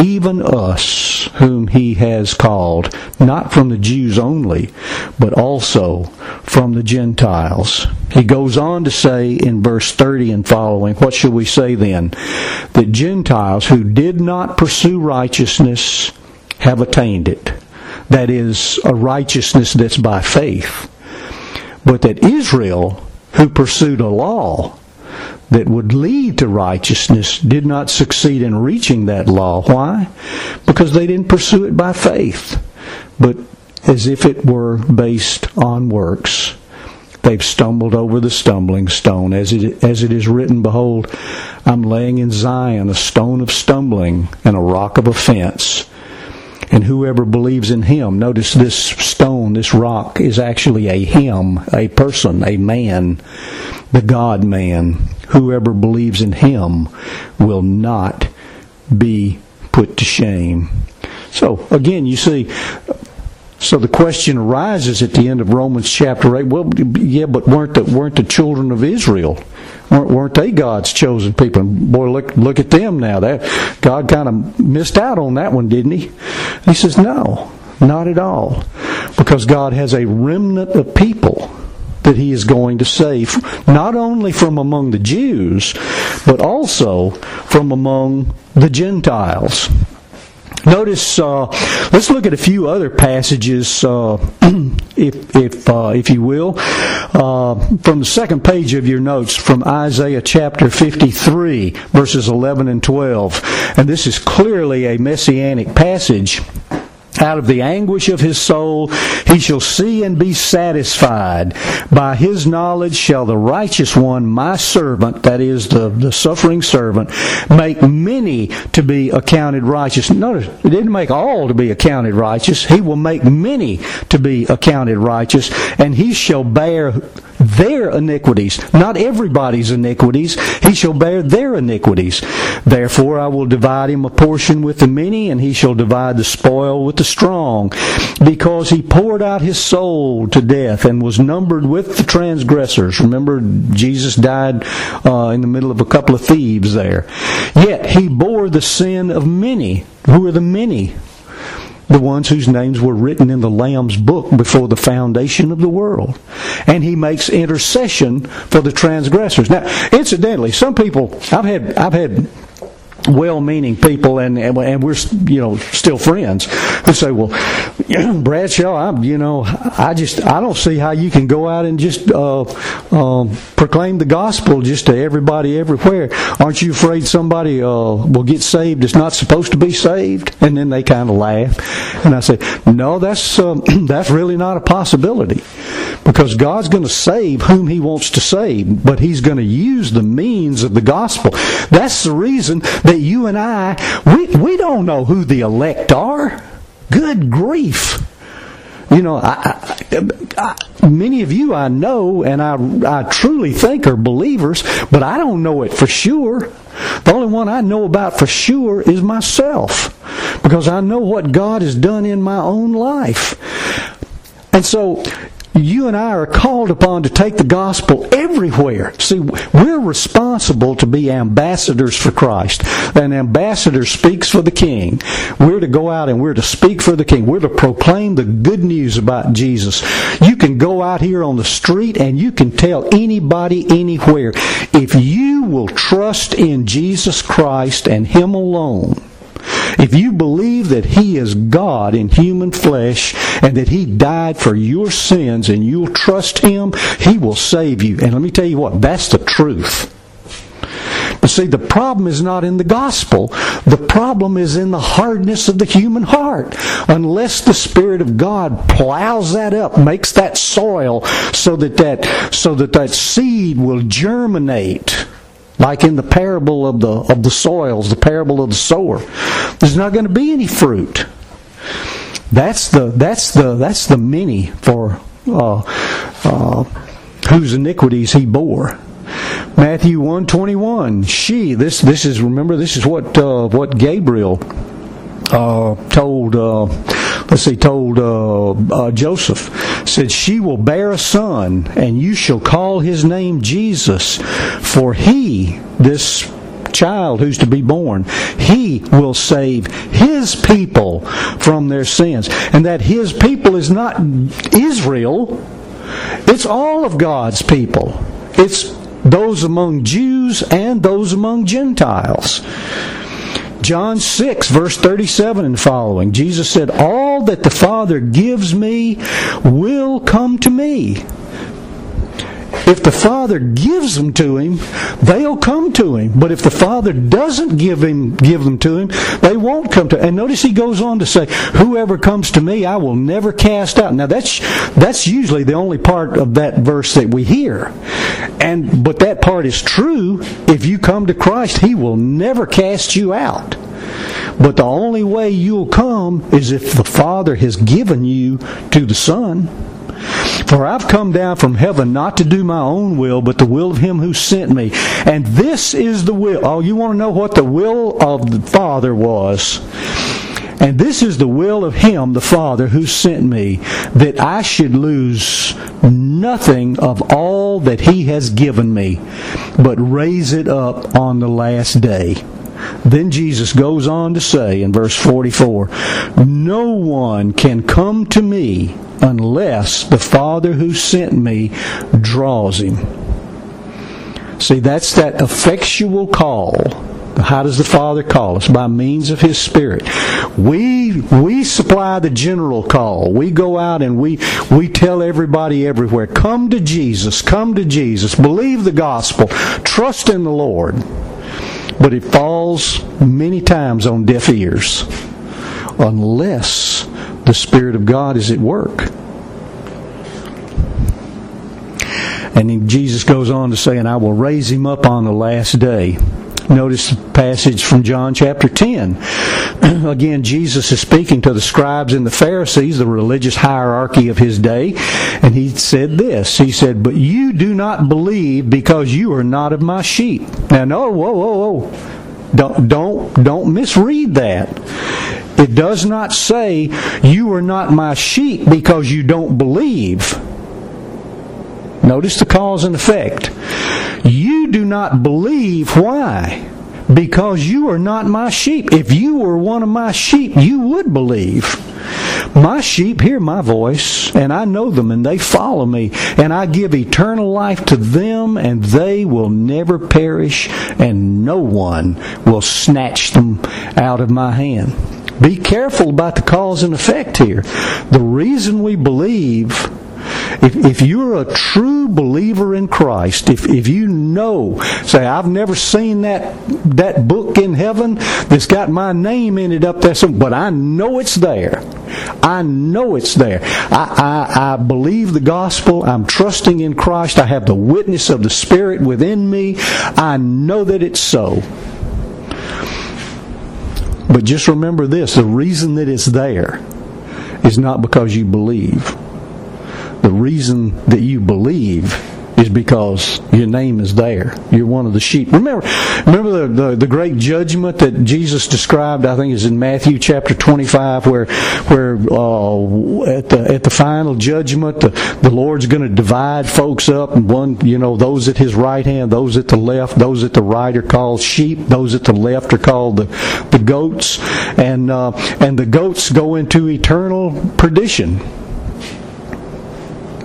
even us, whom he has called, not from the Jews only, but also from the Gentiles. He goes on to say in verse 30 and following, what shall we say then? That Gentiles who did not pursue righteousness have attained it. That is, a righteousness that's by faith. But that Israel, who pursued a law, that would lead to righteousness did not succeed in reaching that law. Why? Because they didn't pursue it by faith, but as if it were based on works. They've stumbled over the stumbling stone. As it, as it is written, Behold, I'm laying in Zion a stone of stumbling and a rock of offense and whoever believes in him. Notice this stone, this rock, is actually a him, a person, a man, the God man. Whoever believes in him will not be put to shame. So, again, you see, so the question arises at the end of Romans chapter 8, well, yeah, but weren't the, weren't the children of Israel weren't, weren't they God's chosen people? And boy, look look at them now. That God kind of missed out on that one, didn't he? He says, no, not at all, because God has a remnant of people that he is going to save, not only from among the Jews, but also from among the Gentiles. Notice, uh, let's look at a few other passages, uh, if if uh, if you will, uh, from the second page of your notes, from Isaiah chapter fifty-three, verses eleven and twelve, and this is clearly a messianic passage. Out of the anguish of his soul he shall see and be satisfied. By his knowledge shall the righteous one, my servant, that is the, the suffering servant, make many to be accounted righteous. Notice, he didn't make all to be accounted righteous. He will make many to be accounted righteous, and he shall bear their iniquities, not everybody's iniquities. He shall bear their iniquities. Therefore I will divide him a portion with the many, and he shall divide the spoil with the strong, because he poured out his soul to death and was numbered with the transgressors. Remember, Jesus died uh, in the middle of a couple of thieves there. Yet he bore the sin of many. Who are the many? The ones whose names were written in the Lamb's book before the foundation of the world. And he makes intercession for the transgressors. Now, incidentally, some people, I've had, I've had well-meaning people, and, and we're you know still friends, who say, "Well, Bradshaw, I'm you know I just I don't see how you can go out and just uh, uh, proclaim the gospel just to everybody everywhere. Aren't you afraid somebody uh, will get saved that's not supposed to be saved?" And then they kind of laugh, and I say, "No, that's um, that's really not a possibility, because God's going to save whom He wants to save, but He's going to use the means of the gospel. That's the reason." that you and I, we, we don't know who the elect are. Good grief. You know, I, I, I, many of you I know and I, I truly think are believers, but I don't know it for sure. The only one I know about for sure is myself because I know what God has done in my own life. And so you and I are called upon to take the gospel everywhere. See, we're responsible to be ambassadors for Christ. An ambassador speaks for the king. We're to go out and we're to speak for the king. We're to proclaim the good news about Jesus. You can go out here on the street and you can tell anybody anywhere if you will trust in Jesus Christ and Him alone if you believe that He is God in human flesh and that He died for your sins and you'll trust Him, He will save you. And let me tell you what, that's the truth. But see, the problem is not in the gospel. The problem is in the hardness of the human heart. Unless the Spirit of God plows that up, makes that soil so that that, so that, that seed will germinate like in the parable of the of the soils, the parable of the sower. There's not going to be any fruit. That's the that's the that's the many for uh, uh, whose iniquities he bore. Matthew one twenty one. She this this is remember this is what uh, what Gabriel told uh, let's see told uh, uh, Joseph said she will bear a son and you shall call his name Jesus for he this child who's to be born he will save his people from their sins. And that his people is not Israel it's all of God's people. It's those among Jews and those among Gentiles John 6, verse 37 and following, Jesus said, All that the Father gives me will come to me. If the Father gives them to him, they'll come to him. But if the Father doesn't give him give them to him, they won't come to. Him. And notice he goes on to say, "Whoever comes to me, I will never cast out." Now that's that's usually the only part of that verse that we hear. And but that part is true. If you come to Christ, he will never cast you out. But the only way you'll come is if the Father has given you to the Son. For I've come down from heaven not to do my own will, but the will of him who sent me. And this is the will. Oh, you want to know what the will of the Father was? And this is the will of him, the Father, who sent me, that I should lose nothing of all that he has given me, but raise it up on the last day. Then Jesus goes on to say in verse 44 No one can come to me unless the Father who sent me draws him. See, that's that effectual call. How does the Father call us? By means of His Spirit. We we supply the general call. We go out and we we tell everybody everywhere, come to Jesus, come to Jesus, believe the gospel, trust in the Lord. But it falls many times on deaf ears unless the Spirit of God is at work. And Jesus goes on to say, And I will raise him up on the last day. Notice the passage from John chapter 10. Again, Jesus is speaking to the scribes and the Pharisees, the religious hierarchy of his day, and he said this. He said, But you do not believe because you are not of my sheep. Now, no, whoa, whoa, whoa. Don't, don't, don't misread that. It does not say, You are not my sheep because you don't believe. Notice the cause and effect. You do not believe. Why? Because you are not my sheep. If you were one of my sheep, you would believe. My sheep hear my voice, and I know them, and they follow me, and I give eternal life to them, and they will never perish, and no one will snatch them out of my hand. Be careful about the cause and effect here. The reason we believe if, if you're a true believer in Christ, if, if you know, say, I've never seen that, that book in heaven that's got my name in it up there, but I know it's there. I know it's there. I, I, I believe the gospel. I'm trusting in Christ. I have the witness of the Spirit within me. I know that it's so. But just remember this the reason that it's there is not because you believe the reason that you believe is because your name is there. You're one of the sheep. Remember, remember the, the, the, great judgment that Jesus described. I think is in Matthew chapter 25, where where uh, at the at the final judgment, the, the Lord's going to divide folks up, and one, you know, those at His right hand, those at the left, those at the right are called sheep, those at the left are called the the goats, and uh, and the goats go into eternal perdition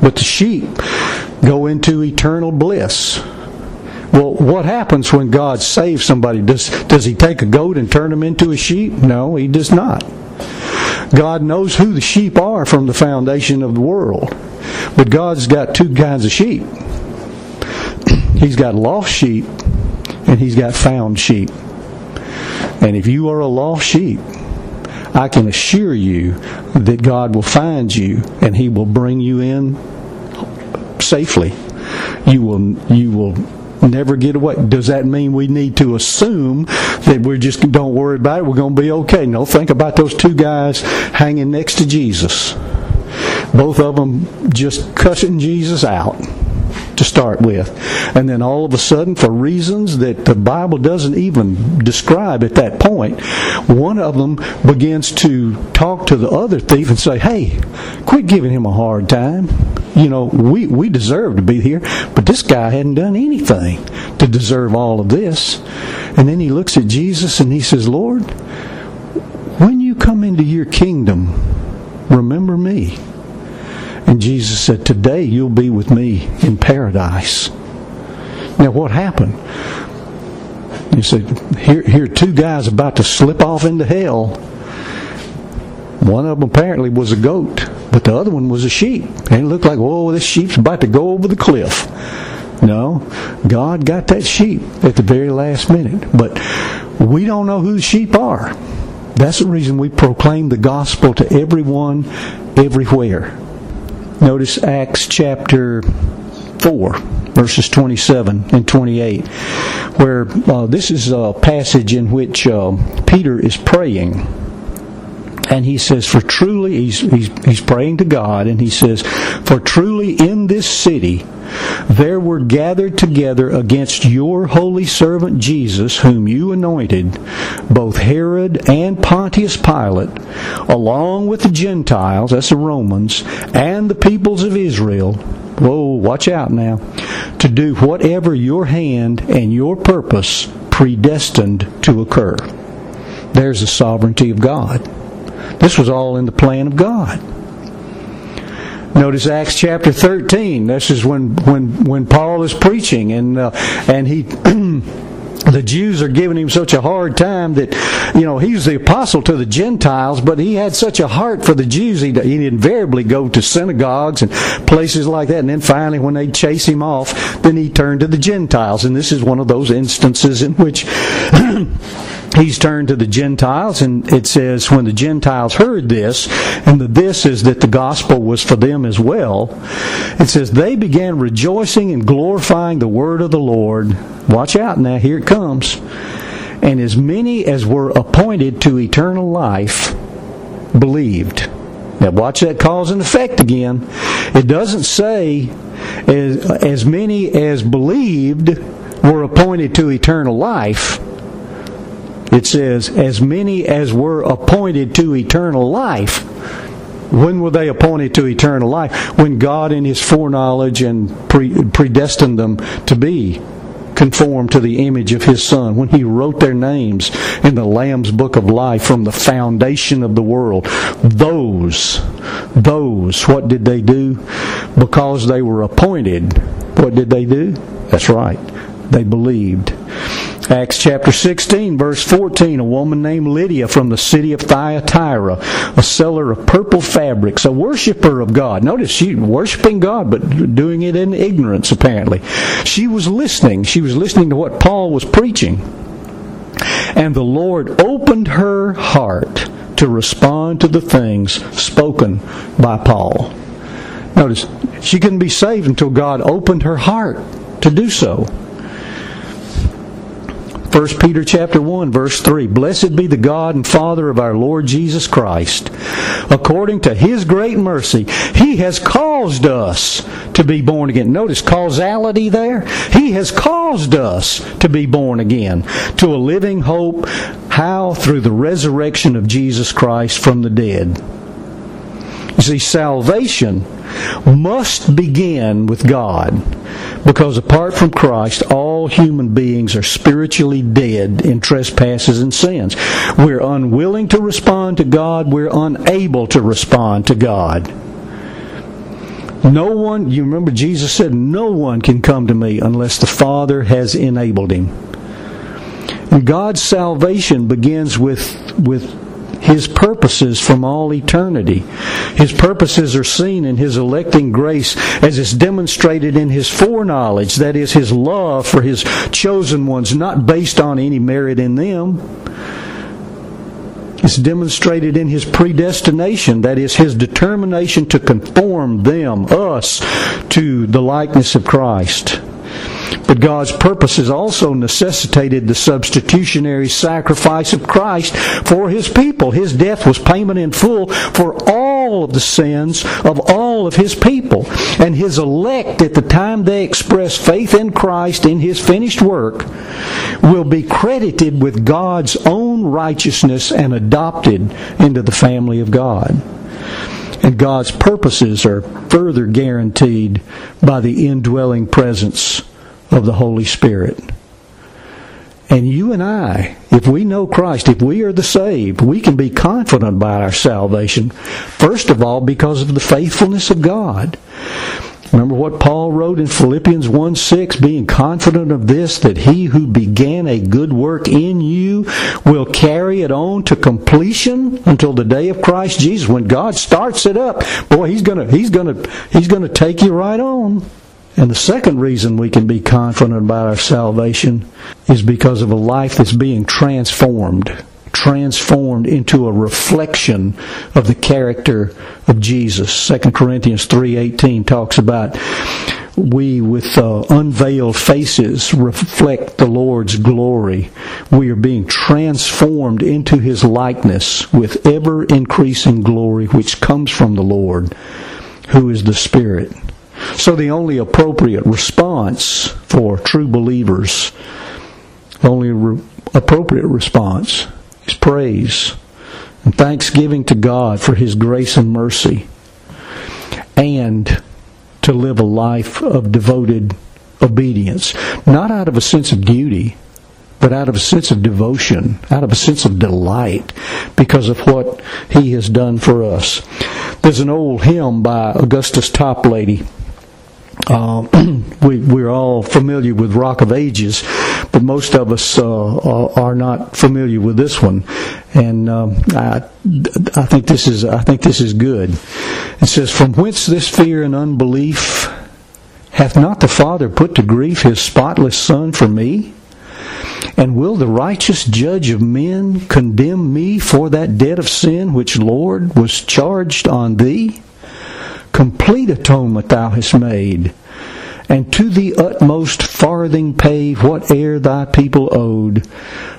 but the sheep go into eternal bliss. Well, what happens when God saves somebody? Does, does he take a goat and turn them into a sheep? No, he does not. God knows who the sheep are from the foundation of the world. But God's got two kinds of sheep. He's got lost sheep and He's got found sheep. And if you are a lost sheep, I can assure you that God will find you and He will bring you in safely. You will you will never get away. Does that mean we need to assume that we're just don't worry about it? We're going to be okay. No, think about those two guys hanging next to Jesus. Both of them just cussing Jesus out to start with. And then all of a sudden, for reasons that the Bible doesn't even describe at that point, one of them begins to talk to the other thief and say, Hey, quit giving him a hard time. You know, we, we deserve to be here, but this guy hadn't done anything to deserve all of this. And then he looks at Jesus and he says, Lord, when you come into your kingdom, remember me. And Jesus said, Today you'll be with me in paradise. Now, what happened? He said, here, here are two guys about to slip off into hell. One of them apparently was a goat, but the other one was a sheep. And it looked like, oh, this sheep's about to go over the cliff. No, God got that sheep at the very last minute. But we don't know who the sheep are. That's the reason we proclaim the gospel to everyone, everywhere. Notice Acts chapter 4, verses 27 and 28, where uh, this is a passage in which uh, Peter is praying. And he says, For truly, he's, he's, he's praying to God, and he says, For truly in this city there were gathered together against your holy servant Jesus, whom you anointed, both Herod and Pontius Pilate, along with the Gentiles, that's the Romans, and the peoples of Israel. Whoa, watch out now. To do whatever your hand and your purpose predestined to occur. There's the sovereignty of God. This was all in the plan of God. Notice Acts chapter 13. This is when when when Paul is preaching and uh, and he the Jews are giving him such a hard time that, you know, he was the apostle to the Gentiles, but he had such a heart for the Jews, he'd, he'd invariably go to synagogues and places like that. And then finally, when they chase him off, then he turned to the Gentiles. And this is one of those instances in which he's turned to the Gentiles, and it says, when the Gentiles heard this, and the this is that the gospel was for them as well, it says, they began rejoicing and glorifying the word of the Lord. Watch out now, here it comes. And as many as were appointed to eternal life believed. Now, watch that cause and effect again. It doesn't say as, as many as believed were appointed to eternal life it says, as many as were appointed to eternal life. When were they appointed to eternal life? When God, in His foreknowledge and pre- predestined them to be conformed to the image of His Son. When He wrote their names in the Lamb's Book of Life from the foundation of the world. Those, those, what did they do? Because they were appointed, what did they do? That's right. They believed. Acts chapter 16, verse 14, a woman named Lydia from the city of Thyatira, a seller of purple fabrics, a worshiper of God. Notice she worshiping God, but doing it in ignorance, apparently. She was listening. She was listening to what Paul was preaching. And the Lord opened her heart to respond to the things spoken by Paul. Notice, she couldn't be saved until God opened her heart to do so. 1 Peter chapter 1 verse 3 Blessed be the God and Father of our Lord Jesus Christ. According to his great mercy he has caused us to be born again. Notice causality there. He has caused us to be born again to a living hope. How? Through the resurrection of Jesus Christ from the dead you see salvation must begin with God because apart from Christ, all human beings are spiritually dead in trespasses and sins. We're unwilling to respond to God, we're unable to respond to God. No one, you remember Jesus said, no one can come to me unless the Father has enabled him. And God's salvation begins with, with His purposes from all eternity. His purposes are seen in His electing grace as is demonstrated in His foreknowledge, that is, His love for His chosen ones, not based on any merit in them. It's demonstrated in His predestination, that is, His determination to conform them, us, to the likeness of Christ. But God's purposes also necessitated the substitutionary sacrifice of Christ for His people. His death was payment in full for all of the sins of all of His people. And His elect, at the time they express faith in Christ in His finished work, will be credited with God's own righteousness and adopted into the family of God. And God's purposes are further guaranteed by the indwelling presence of the Holy Spirit. And you and I, if we know Christ, if we are the saved, we can be confident about our salvation. First of all, because of the faithfulness of God. Remember what Paul wrote in Philippians 1 6, being confident of this, that he who began a good work in you will carry it on to completion until the day of Christ Jesus. When God starts it up, boy, he's gonna he's gonna he's gonna take you right on. And the second reason we can be confident about our salvation is because of a life that's being transformed, transformed into a reflection of the character of Jesus. 2 Corinthians 3:18 talks about we with uh, unveiled faces reflect the Lord's glory. We are being transformed into his likeness with ever increasing glory which comes from the Lord, who is the Spirit. So the only appropriate response for true believers, the only re- appropriate response is praise and thanksgiving to God for His grace and mercy, and to live a life of devoted obedience, not out of a sense of duty, but out of a sense of devotion, out of a sense of delight because of what He has done for us. There's an old hymn by Augustus Toplady we, we're all familiar with Rock of Ages, but most of us uh, are not familiar with this one, and um, I, I think this is I think this is good. It says, "From whence this fear and unbelief? Hath not the Father put to grief His spotless Son for me?" And will the righteous judge of men condemn me for that debt of sin which, Lord, was charged on thee? Complete atonement thou hast made, and to the utmost farthing pay whate'er thy people owed,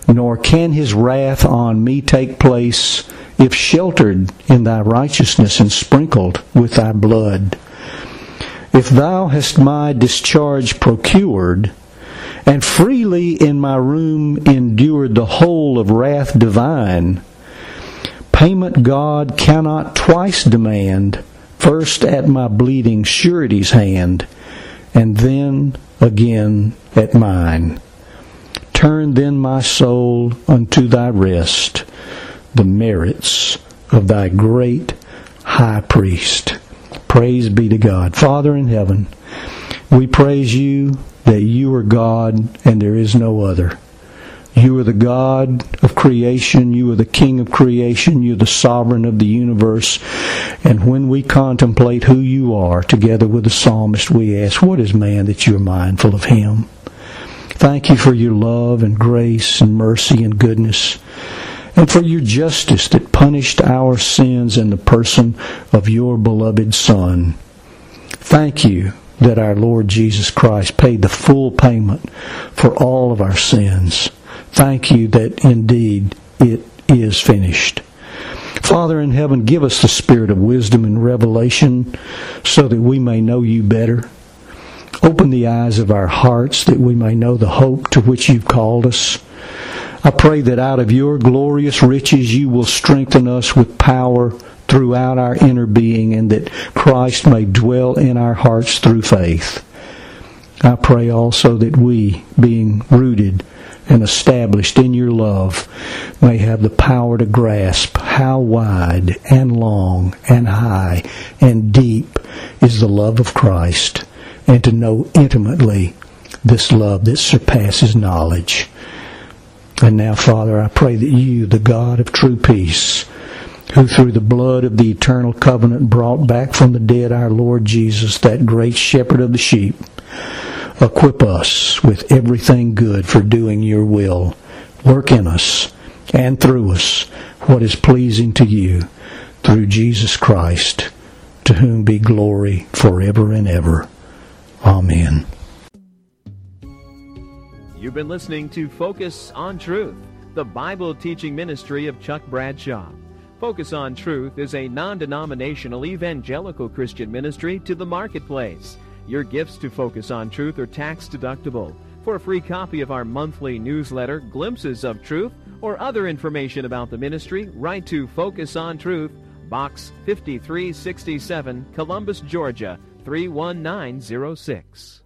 nor can his wrath on me take place if sheltered in thy righteousness and sprinkled with thy blood. If thou hast my discharge procured, and freely in my room endured the whole of wrath divine, payment God cannot twice demand, first at my bleeding surety's hand, and then again at mine. Turn then my soul unto thy rest, the merits of thy great high priest. Praise be to God. Father in heaven, we praise you that you are God and there is no other. You are the God of creation. You are the King of creation. You're the sovereign of the universe. And when we contemplate who you are, together with the psalmist, we ask, What is man that you're mindful of him? Thank you for your love and grace and mercy and goodness, and for your justice that punished our sins in the person of your beloved Son. Thank you that our Lord Jesus Christ paid the full payment for all of our sins thank you that indeed it is finished. Father in heaven, give us the spirit of wisdom and revelation so that we may know you better. Open the eyes of our hearts that we may know the hope to which you've called us. I pray that out of your glorious riches you will strengthen us with power throughout our inner being and that Christ may dwell in our hearts through faith. I pray also that we, being rooted and established in your love may have the power to grasp how wide and long and high and deep is the love of Christ and to know intimately this love that surpasses knowledge. And now, Father, I pray that you, the God of true peace, who through the blood of the eternal covenant brought back from the dead our Lord Jesus, that great shepherd of the sheep, equip us with everything good for doing your will. Work in us and through us what is pleasing to you through Jesus Christ, to whom be glory forever and ever. Amen. You've been listening to Focus on Truth, the Bible teaching ministry of Chuck Bradshaw. Focus on Truth is a non denominational evangelical Christian ministry to the marketplace. Your gifts to Focus on Truth are tax deductible. For a free copy of our monthly newsletter, Glimpses of Truth, or other information about the ministry, write to Focus on Truth, Box 5367, Columbus, Georgia 31906.